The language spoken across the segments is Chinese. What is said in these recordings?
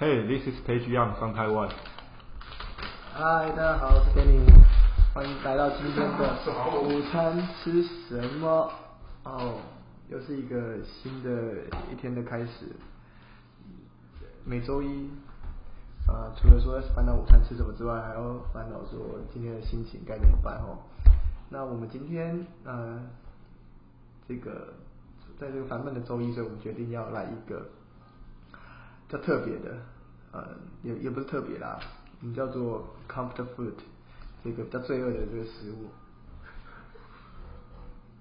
Hey, this is Page Young from Taiwan. 嗨，大家好，我是 Danny，欢迎来到今天的午餐吃什么？哦，又是一个新的一天的开始。每周一，呃，除了说烦恼午餐吃什么之外，还要烦恼说今天的心情该怎么办哦。那我们今天，呃，这个在这个烦闷的周一，所以我们决定要来一个较特别的，呃，也也不是特别啦，我们叫做 comfort food，这个比较罪恶的这个食物，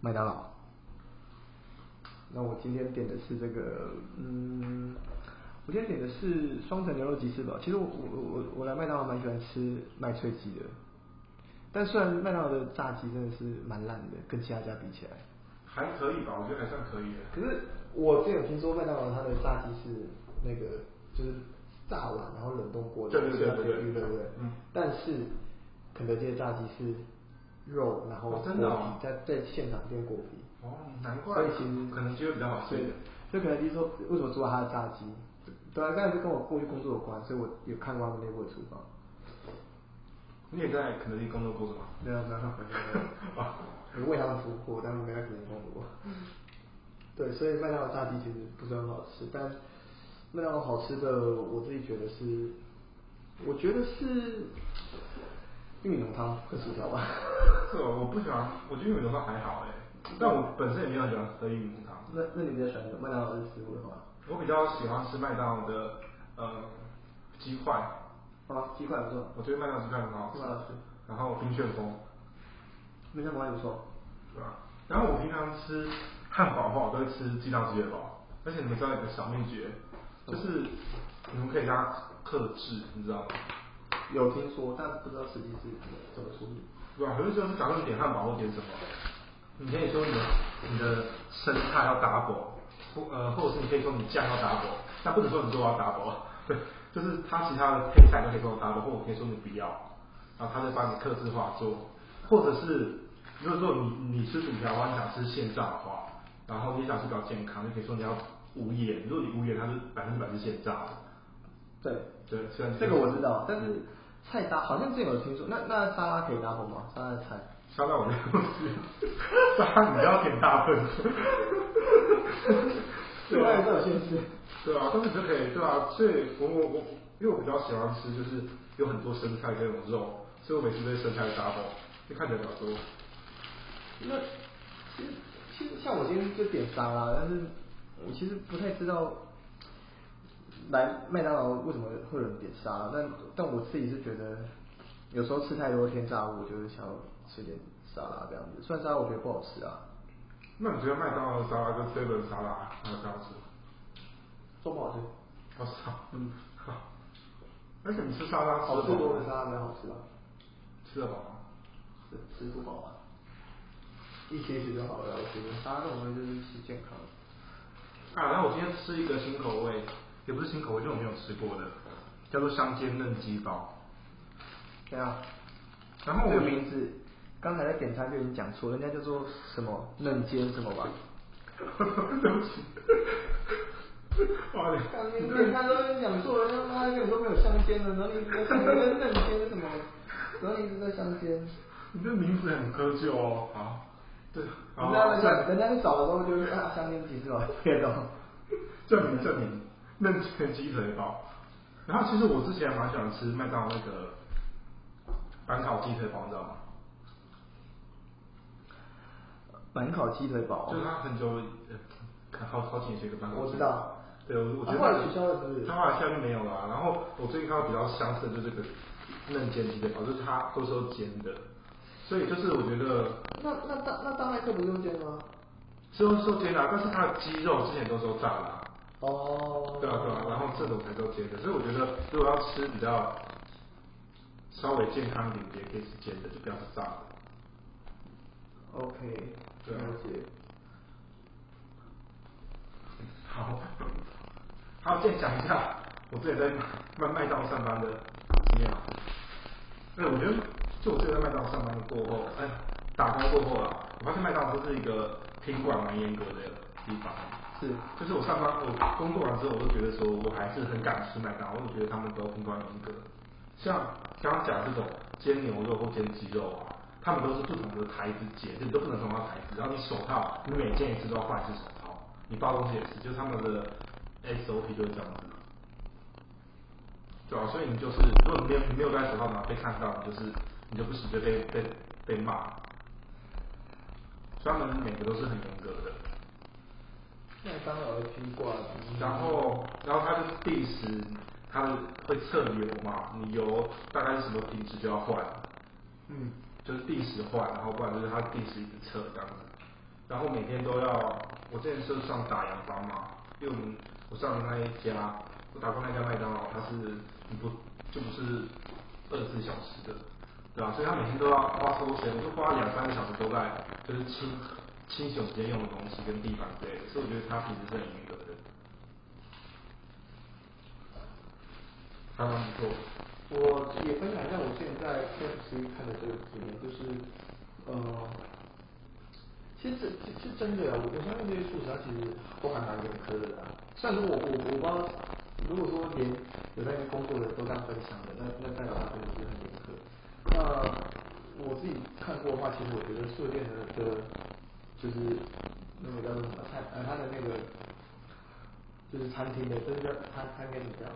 麦当劳。那我今天点的是这个，嗯，我今天点的是双层牛肉鸡翅堡。其实我我我我来麦当劳蛮喜欢吃麦脆鸡的，但虽然麦当劳的炸鸡真的是蛮烂的，跟其他家比起来。还可以吧，我觉得还算可以的。可是我之前有听说麦当劳它的炸鸡是那个就是炸完然后冷冻过的，对对对对对对不对？嗯但是肯德基的炸鸡是肉，然后真的在在现场变果皮。哦，难怪所以其实可能机会比较好吃一点。所以肯德基说为什么做它的炸鸡？对啊，当然是跟我过去工作有关，所以我有看过他们内部的厨房。你也在肯德基工作过是吗？对啊没有没有没有，啊 我为他们服务过，但是没在肯德基工作过。对，所以麦当劳炸鸡其实不是很好吃，但麦当劳好吃的，我自己觉得是，我觉得是玉米浓汤和薯条吧。是哦，我不喜欢，我觉得玉米浓汤还好哎，但我本身也没有很喜欢喝玉米浓汤。那那你比较喜欢麦当劳的食物的话？我比较喜欢吃麦当劳的呃鸡块，啊，鸡块不错，我觉得麦当劳鸡块很好吃。然后冰旋风，麦当劳也不错。对吧？然后我平常吃汉堡的话，我都会吃鸡蛋鸡腿堡，而且你们知道有个小秘诀，就是你们可以加克制，你知道吗？有听说，但不知道实际是怎么处理。对吧？可是就是假如你点汉堡或点什么，你可以说你的你的生菜要 double，或呃或者是你可以说你酱要 double，但不能说你肉要 double，对，就是它其他的配菜都可以说 double，或我可以说你不要，然后他就帮你克制化做，或者是如果说你你吃薯条的话，你想吃现炸的话，然后你想吃比较健康，你可以说你要无盐，如果你无盐，它是百分之百是现炸的。对，对，虽然这个我知道，但是菜搭好像之前有听说，那那沙拉可以 double 吗？沙拉的菜？沙拉我没有吃，沙拉你要点大份。对啊，这有限制。对啊，但是你就可以，对啊，所以我我我，因为我比较喜欢吃，就是有很多生菜跟有肉，所以我每次都生菜 double，就看起来比较多。那其实其实像我今天就点沙拉，但是我其实不太知道来麦当劳为什么会有人点沙拉，但但我自己是觉得有时候吃太多天炸物，我就是想要吃点沙拉这样子。虽然沙拉我觉得不好吃啊，那你觉得麦当劳的沙拉跟 seven 沙拉哪个最好吃？都不好吃。我操，嗯，好。而且你吃沙拉吃好多的沙拉比较好吃吧？吃得饱吗？吃吃不饱啊，一些些就好了。我觉得沙拉这种东西就是吃健康。啊，然后我今天吃一个新口味，也不是新口味，就我没有吃过的，叫做香煎嫩鸡堡。对啊，然后我的名字刚才在点餐就已经讲错，人家叫做什么嫩煎什么吧？对不起。哇，你你点餐都讲错了，他妈跟你说没有香煎的，然后你在香煎嫩煎什么？然后你一直在香煎。你这名字很窠臼哦。好，对，好人家正人家去找的时候就是啊香煎鸡翅堡，骗哦。证明证明嫩煎鸡腿堡。然后其实我之前还蛮喜欢吃麦当劳那个板烤鸡腿堡，你知道吗？板烤鸡腿堡就是它很久呃，好好几年前一个板烤。我知道对，我我觉得啊后来取消了是不是它后来现在就没有了啊、然后我最近看到比较相似的就是这个嫩煎鸡腿堡，就是它都是用煎的，所以就是我觉得那那大那大麦克不是用煎吗？是用是用煎的啊，但是它的鸡肉之前都是用炸的啊、哦。对啊对啊，然后这种才叫煎的，所以我觉得如果要吃比较稍微健康一点，也可以是煎的，就不要是炸的。OK，对啊了解。好，好，再讲一下我自己在麦麦当上班的经验啊。哎，我觉得就我之前在麦当劳上班过后，哎，打工过后啊，我发现麦当劳是一个品管蛮严格的地方。是，就是我上班我工作完之后，我都觉得说我还是很敢吃麦当劳，我觉得他们都品管严格。像刚刚讲这种煎牛肉或煎鸡肉啊，他们都是不同的台子煎，你都不能同样台子。然后你手套，你每煎一次都要换一次手套。你包东西也是，就是他们的 SOP 就是这样子。对啊，所以你就是如果没有你没有戴手套，然后被看到，你就是你就不行，就被被被骂。所以他们每个都是很严格的。麦当劳的披挂，然后，然后他就是定时，他会测油嘛，你油大概是什么品质就要换，嗯，就是定时换，然后不然就是他定时一直测这样子。然后每天都要，我之前是上打烊班嘛，因为我们我上的那一家，我打工那家麦当劳，它是不就不是二十四小时的，所以他每天都要花超多时间，就花两三个小时都在就是清清洗我们今天用的东西跟地板之类的，所以我觉得他品质是很严格的。刚刚不错。我也分享一下我现在 KFC 看的这个经验，就是呃，其实其实真的啊，我相信这些素食它其实都还蛮严苛的啊。虽然说我我我不知道，如果说连有在工作的都这样分享的，那那代表他真的是很严苛。那我自己看过的话，其实我觉得素店的的，就是那个叫做什么餐呃它的那个。就是餐厅的，这是叫餐餐厅怎么样？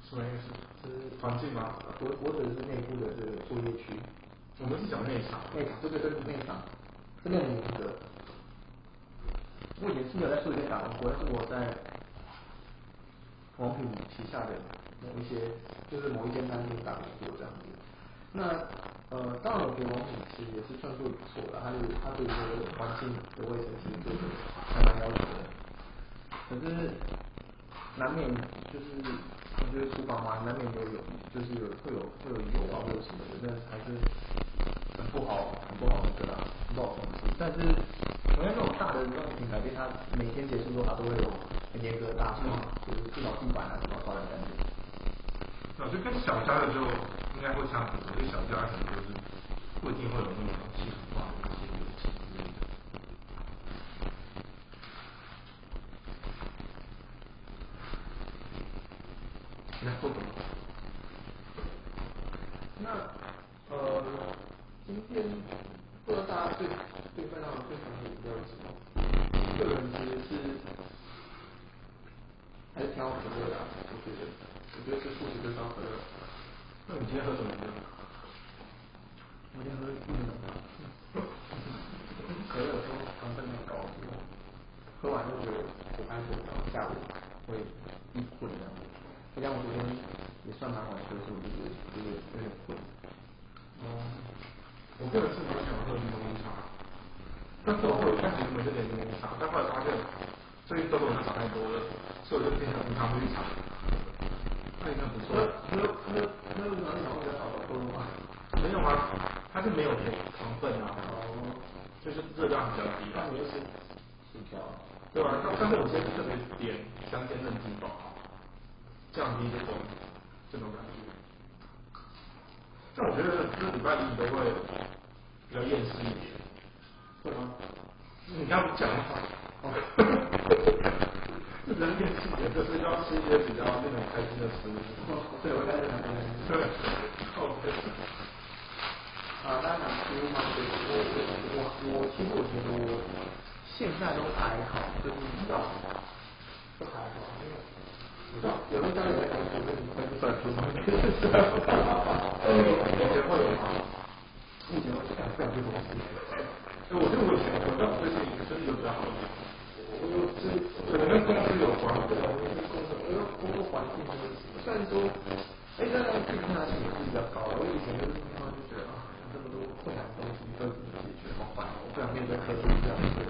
什么意思？就是环境吗？我我指的是内部的这个作业区。我们是讲内场。内场，对对对，内场，真的很严格。我以前是没有在素食店打工过，但是我在王品旗下的某一些，就是某一间餐厅打工过这样子。那呃，当然我觉得王品其实也是算做的不错的，它是它对这个环境的卫生其实做的还蛮要求的。可是难免就是，我觉得厨房嘛，难免有有，就是有会有会有油啊或者什么的，那还是很不好很不好那个啦，很不好控制。但是，同样那种大的那种品牌店，它每天结束之后，它都会有很严格的大刷，就是至少地板啊什么刷的干净。我觉得跟小家的时候应该会差很多，小家可能就是不一定会有那种系统化的一些油漆之类的。来做什么？那呃，今天不知道大家对对麦当劳最常的饮料是什么？个人其实是还是挑可乐的，我觉得，我觉得是素食就挑可乐。那你今天喝什么饮料？我今天喝玉米浓汤。可乐有时候糖分太高，喝完就觉得口干舌燥，下午会易困这样子。加上我昨天也算蛮晚睡，所以就是就是有点困。哦，我个人是蛮喜欢喝柠檬茶，但是我会开始每天点柠檬茶，但后来发现最近痘痘长太多了，所以我就变成无糖绿茶，那应该不错。喝喝喝无糖绿茶会比较好喝吗？没有啊，它是没有糖分啊，哦，就是热量比较低。那你又是薯条？对吧？但但是我今天特别点香煎嫩鸡堡。降低这种这种感觉，但我觉得这礼拜一都会比较厌世一点，会吗？你刚不讲吗？哦，比较厌世一点，就是要吃一些比较那种开心的食物。对，我开始讲对，OK。啊，大家想食物吗？我我我我其实我觉得我现在都还好，就是比较都还好，因为。有的家里在讲说，你分不出来出吗？呃，以前会有吗？以前会讲不讲这种东西？哎，我觉得我以前会，但我最近就是有比较好一点。我有是可能跟公司有关，对吧？因为工作，因为工作环境就是，虽然说，哎，但是平均来说也是比较高的。我以前就是经常就觉得啊，这么多困难的东西都怎么解决，好烦我，不想面对客户这样子。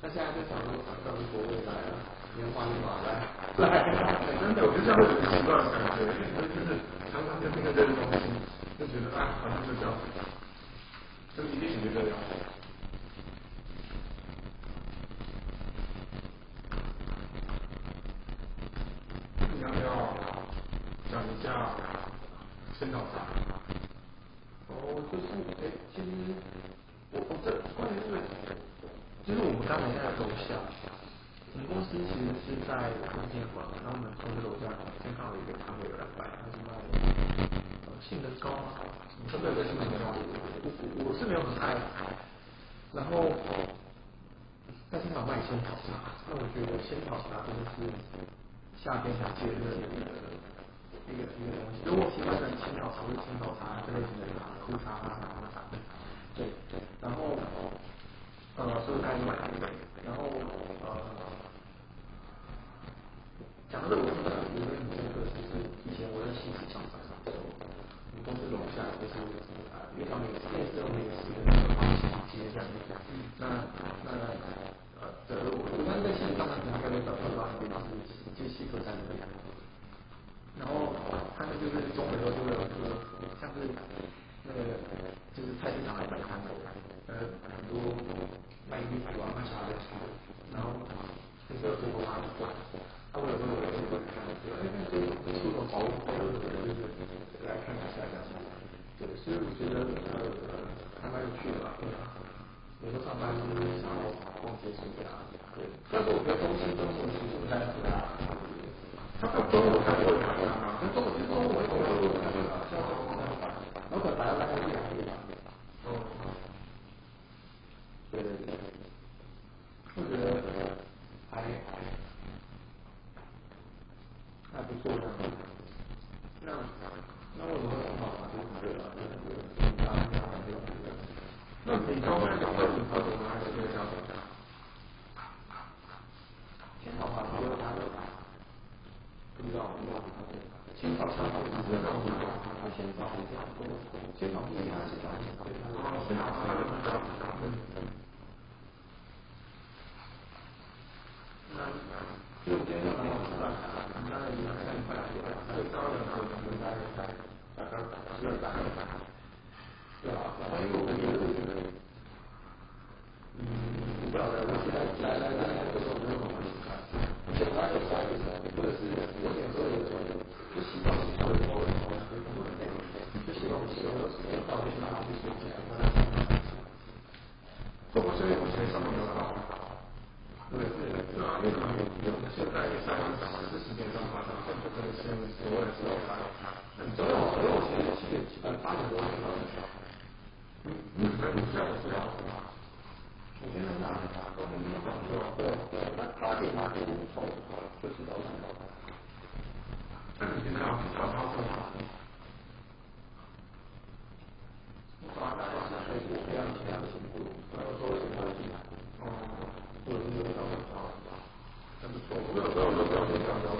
那现在就想说，反正国未来啊，年华已马来，来。真的，我觉得这样会很奇怪的感觉，就是常常在听着这个东西，就觉得啊，好像就这样，就一定是这样。你要不要讲一下仙草茶？哦，就是哎，其实我我这关于这个，就是我们刚才在楼下，我们公司其实是在中间馆，然后我们公司楼下先刚好有一个摊位有来摆，他是卖呃杏仁糕吗？对对对，杏仁糕。我我是没有很爱，然后但是他卖仙草茶，那我觉得仙草茶真的是夏天很解热的一个一个东西。如果喜欢的青草茶青草茶这类的茶，苦茶啊什么茶，对，然后呃所以大家买，然后呃。讲到这个，我印象有一个很深刻，就是以前我在新市上班的时候，我们公司楼下就是啊，有一条美食，类似美食的那个华西街这样子。那那呃，这我我相信在现场可能应该会找到那边，就是接西客站那边。然后他们就是中午的时候就会有个像是那个就是菜市场来摆摊的，呃，很多卖然后那个做过花的。他们有时候会会看，哎，那这出种保保热的，就是来看一下这样子。对，所以我觉得呃还蛮有趣的吧。有时候上班就是想要逛街什么的，对。但是我觉得中心中午其实不太适合。他到中午才会买啊，那中午中午我我我看到像然后可能大概一两点吧。哦。对对对。我觉得还还。还不错的，那那为什么很好啊？对吧？那你刚才讲的是他的还是这样的？青草茶不知道，不知道，青草茶不知道，青草茶，青草应该是这样子，青草茶嗯。那就今天蛮好吃的。那你看一块，最高的可能大概在大概十二三块，对吧？因为我觉得，嗯，不晓得，我现在来来来来的时候没有很习惯，而且他有啥意思？或者是有点时候有不习惯习惯的时候，就希望希望有时间到就拿去睡觉，会不会因为我前上面有搞？对对对啊，因为你你现在在是时间上嘛，这不可能是所有的时候来。昨天我昨天我其实七点呃八点多就到了。嗯嗯，那你这样子啊？我今天哪里啊？我明天早上对对，那八点八点从就知道了。那你今 Thank you.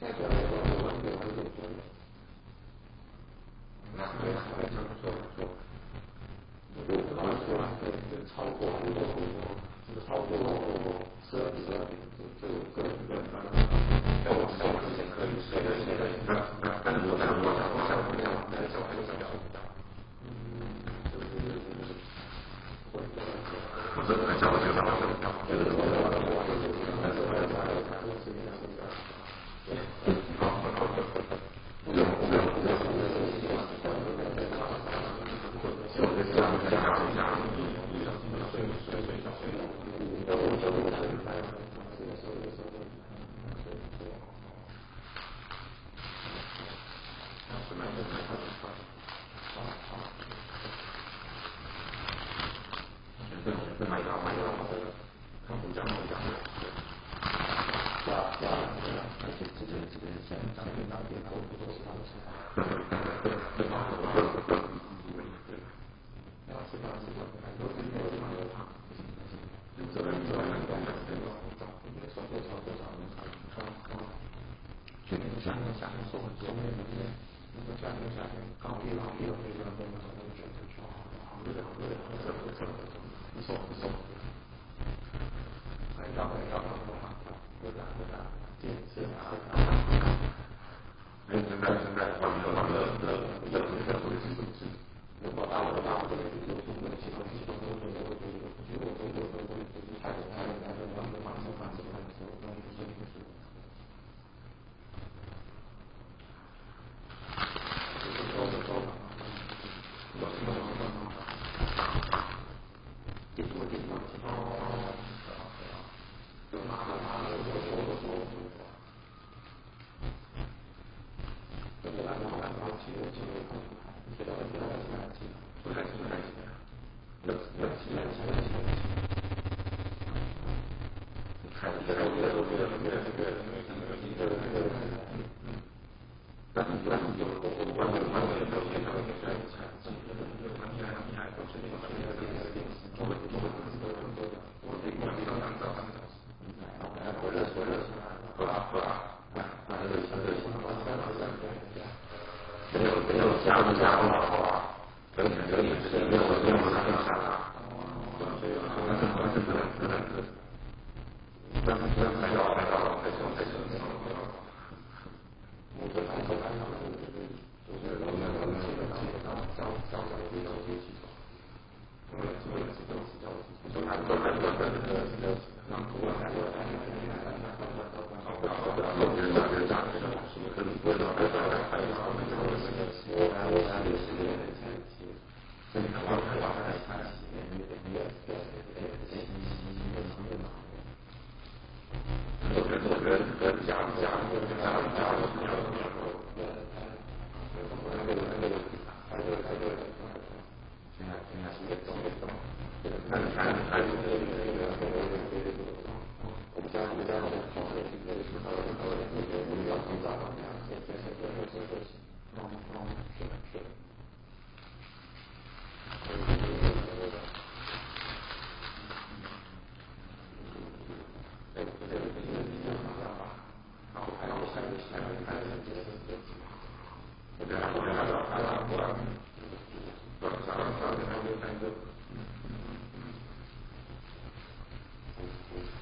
那个 you know, you know,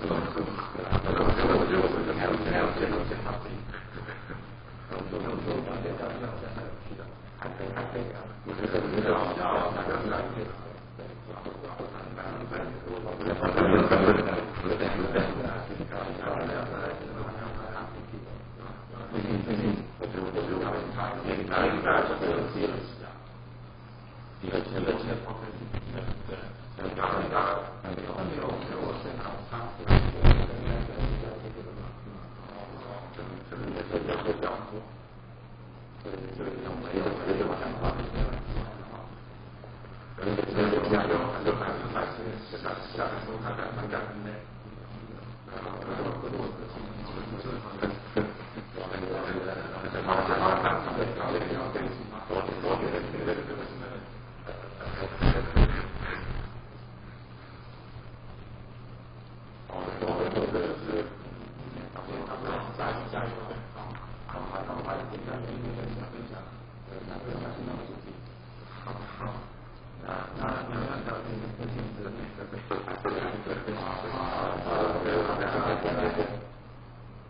そうですね。 ကြတော့အလုခဏမှတ်စကားစကား